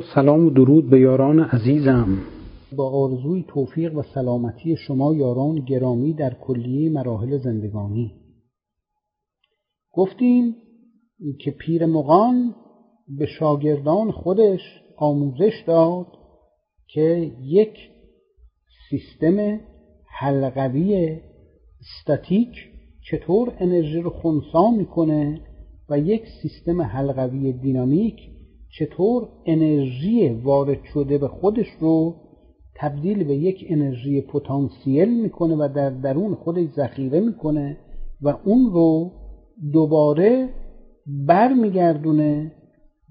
سلام و درود به یاران عزیزم. با آرزوی توفیق و سلامتی شما یاران گرامی در کلیه مراحل زندگانی. گفتیم که پیر مغان به شاگردان خودش آموزش داد که یک سیستم حلقوی استاتیک چطور انرژی رو خونسا می‌کنه و یک سیستم حلقوی دینامیک چطور انرژی وارد شده به خودش رو تبدیل به یک انرژی پتانسیل می‌کنه و در درون خودش ذخیره می‌کنه و اون رو دوباره برمیگردونه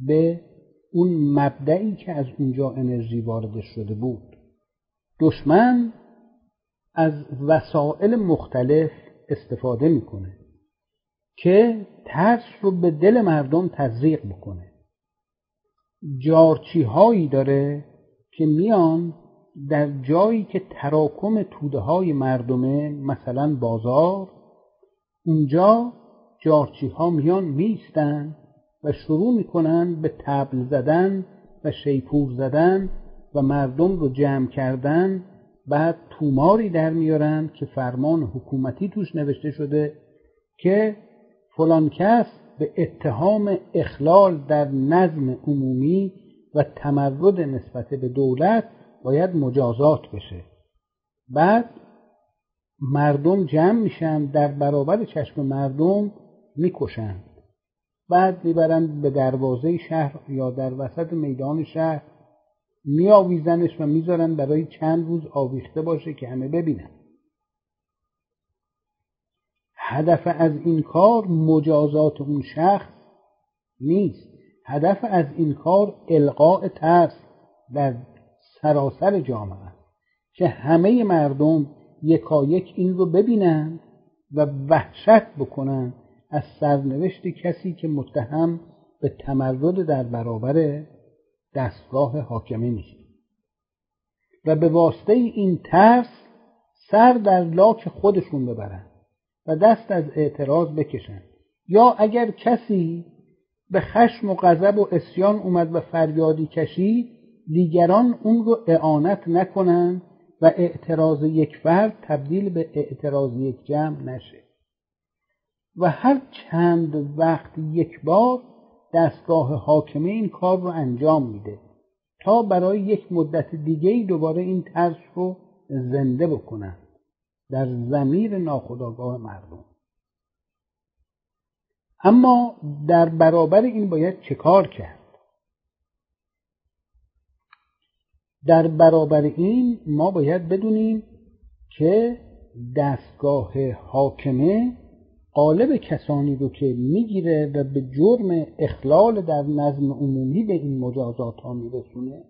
به اون مبدعی که از اونجا انرژی وارد شده بود. دشمن از وسایل مختلف استفاده می‌کنه که ترس رو به دل مردم تزریق بکنه. جارچی هایی داره که میان در جایی که تراکم توده های مردمه مثلا بازار اونجا جارچی ها میان میستن و شروع می‌کنن به تبل زدن و شیپور زدن و مردم رو جمع کردن. بعد توماری در میارن که فرمان حکومتی توش نوشته شده که فلان کس به اتهام اخلال در نظم عمومی و تمرد نسبت به دولت باید مجازات بشه. بعد مردم جمع میشن در برابر چشم مردم می‌کشند بعد می‌برن به دروازه شهر یا در وسط میدان شهر میآویزنش و می‌ذارن برای چند روز آویخته باشه که همه ببینن. هدف از این کار مجازات اون شخص نیست. هدف از این کار القاء ترس در سراسر جامعه. که همه مردم یکایک این رو ببینن و وحشت بکنن از سرنوشت کسی که متهم به تمرد در برابر دستگاه حاکمه میشه. و به واسطه این ترس سر در لاک خودشون ببرن. و دست از اعتراض بکشن یا اگر کسی به خشم و غضب و اسیان اومد و فریادی کشید دیگران اون رو اعانت نکنند و اعتراض یک فرد تبدیل به اعتراض یک جمع نشه. و هر چند وقت یک بار دستگاه حاکمه این کار رو انجام میده تا برای یک مدت دیگه دوباره این ترس رو زنده بکنن در زمیر ناخداگاه مردم. اما در برابر این باید چه کار کرد؟ در برابر این ما باید بدونیم که دستگاه حاکمه قالب کسانی رو که می‌گیره و به جرم اخلال در نظم عمومی به این مجازات ها میرسونه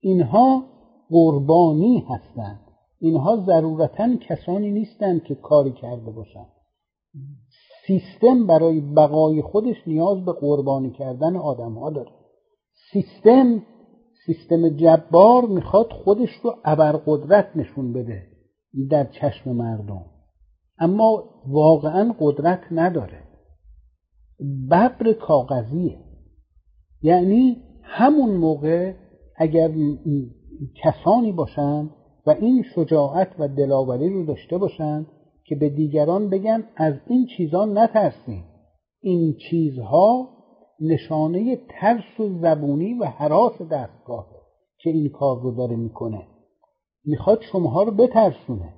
اینها قربانی هستند. اینها ضرورتا کسانی نیستند که کاری کرده باشند. سیستم برای بقای خودش نیاز به قربانی کردن آدم ها داره. سیستم سیستم جبار می‌خواد خودش رو ابرقدرت نشون بده در چشم مردم. اما واقعا قدرت نداره. ببر کاغذیه. یعنی همون موقع اگر کسانی باشند و این شجاعت و دلاوری رو داشته باشند که به دیگران بگن از این چیزها نترسیم. این چیزها نشانه ترس و زبونی و حراس دستگاه که این کار رو داره می‌کنه. می‌خواد شماها رو بترسونه.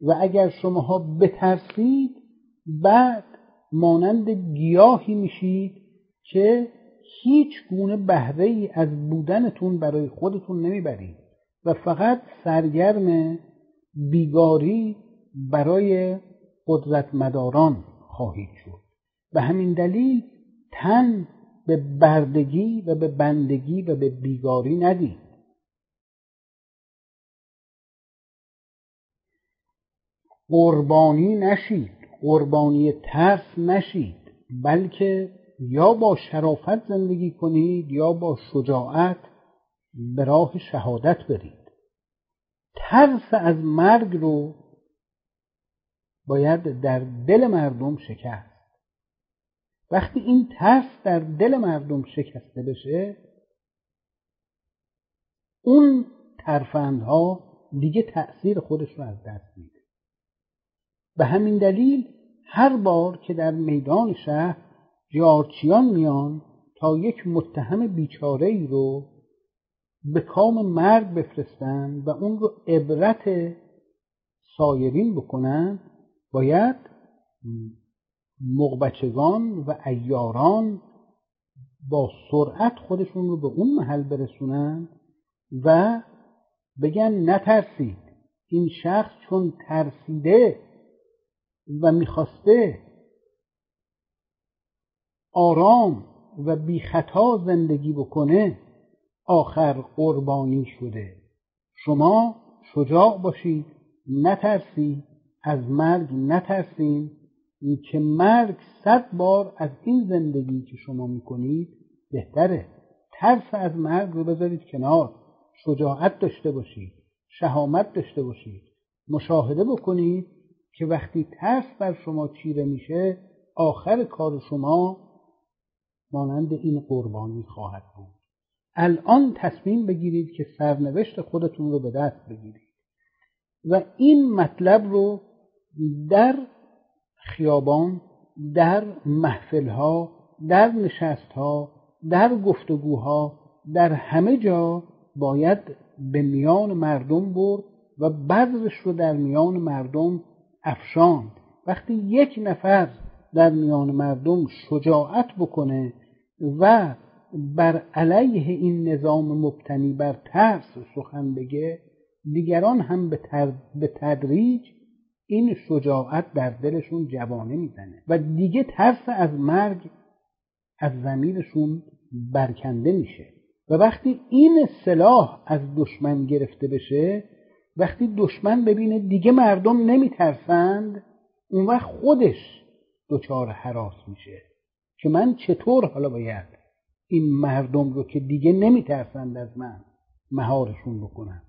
و اگر شماها بترسید بعد مانند گیاهی میشید که هیچ گونه بهره ای از بودنتون برای خودتون نمی‌برید. و فقط سرگرم بیگاری برای قدرت مداران خواهید شد. به همین دلیل تن به بردگی و به بندگی و به بیگاری ندید. قربانی نشید قربانی ترس نشید بلکه یا با شرافت زندگی کنید یا با شجاعت به راه شهادت برید ترس از مرگ رو باید در دل مردم شکست. وقتی این ترس در دل مردم شکسته بشه اون ترفندها دیگه تأثیر خودش رو از دست میده. به همین دلیل هر بار که در میدان شهر جارچیان میان تا یک متهم بیچاره ای رو به کام مرگ بفرستن و اون رو عبرت سایرین بکنن باید مقبچگان و ایاران با سرعت خودشون رو به اون محل برسونن و بگن نترسید. این شخص چون ترسیده و می‌خواسته آرام و بی خطا زندگی بکنه آخر قربانی شده. شما شجاع باشید نترسید از مرگ نترسید که مرگ صد بار از این زندگی که شما می‌کنید بهتره. ترس از مرگ رو بذارید کنار. شجاعت داشته باشید شهامت داشته باشید. مشاهده بکنید که وقتی ترس بر شما چیره میشه آخر کار شما مانند این قربانی خواهد بود. الان تصمیم بگیرید که سرنوشت خودتون رو به دست بگیرید. و این مطلب رو در خیابان در محفلها در نشستها در گفتگوها در همه جا باید به میان مردم برد و بذرش رو در میان مردم افشاند. وقتی یک نفر در میان مردم شجاعت بکنه و بر علیه این نظام مبتنی بر ترس سخن بگه دیگران هم به تدریج این شجاعت در دلشون جوانه می‌زنه و دیگه ترس از مرگ از زمیرشون برکنده میشه. و وقتی این سلاح از دشمن گرفته بشه وقتی دشمن ببینه دیگه مردم نمیترسند اون وقت خودش دچار حراس میشه که من چطور حالا باید این مردم رو که دیگه نمیترسند از من مهارشون بکنم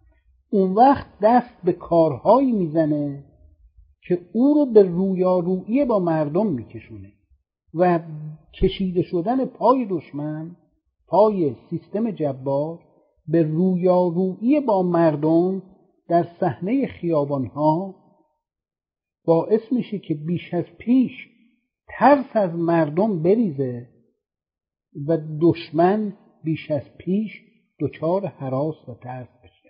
اون وقت دست به کارهایی می‌زنه که او رو به رویارویی با مردم میکشونه و کشیده شدن پای دشمن پای سیستم جبار به رویارویی با مردم در صحنه خیابانها باعث میشه که بیش از پیش ترس از مردم بریزه و دشمن بیش از پیش دچار حراس و ترس بشه.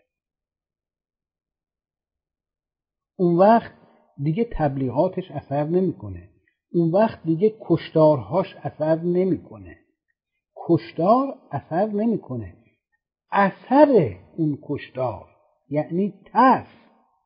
اون وقت دیگه تبلیغاتش اثر نمی‌کنه. اون وقت دیگه کشتارهاش اثر نمی‌کنه. کشتار اثر نمی‌کنه. اثر اون کشتار یعنی ترس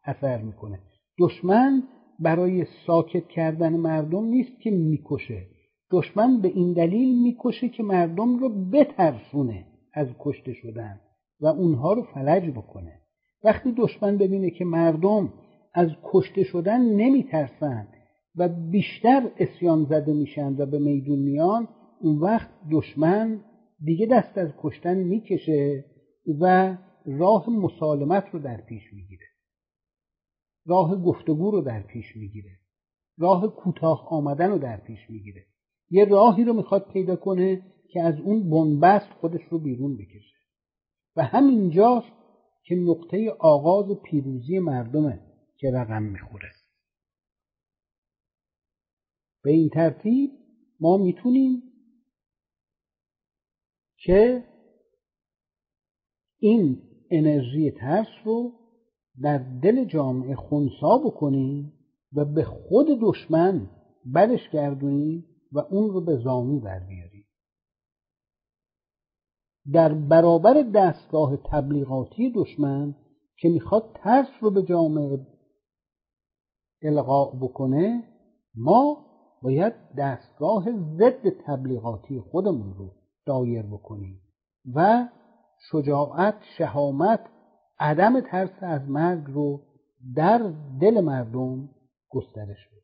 اثر می‌کنه. دشمن برای ساکت کردن مردم نیست که می‌کشه. دشمن به این دلیل می‌کشه که مردم رو بترسونه از کشته شدن و اونها رو فلج بکنه. وقتی دشمن ببینه که مردم از کشته شدن نمیترسن و بیشتر اسیان زده میشن و به میدون میان اون وقت دشمن دیگه دست از کشتن می‌کشه و راه مسالمت رو در پیش می‌گیره. راه گفتگو رو در پیش می‌گیره. راه کوتاه آمدن رو در پیش می‌گیره. یه راهی رو می‌خواد پیدا کنه که از اون بنبست خودش رو بیرون بکشه. و همینجاست که نقطه آغاز پیروزی مردمه که رقم می‌خوره. به این ترتیب ما می‌تونیم که این انرژی ترس رو در دل جامعه خونسا بکنیم و به خود دشمن برش گردونیم و اون رو به زانو در بیاریم در برابر دستگاه تبلیغاتی دشمن که می‌خواد ترس رو به جامعه القاء بکنه ما باید دستگاه ضد تبلیغاتی خودمون رو دایر بکنیم و شجاعت شهامت عدم ترس از مرگ رو در دل مردم گسترش بدیم.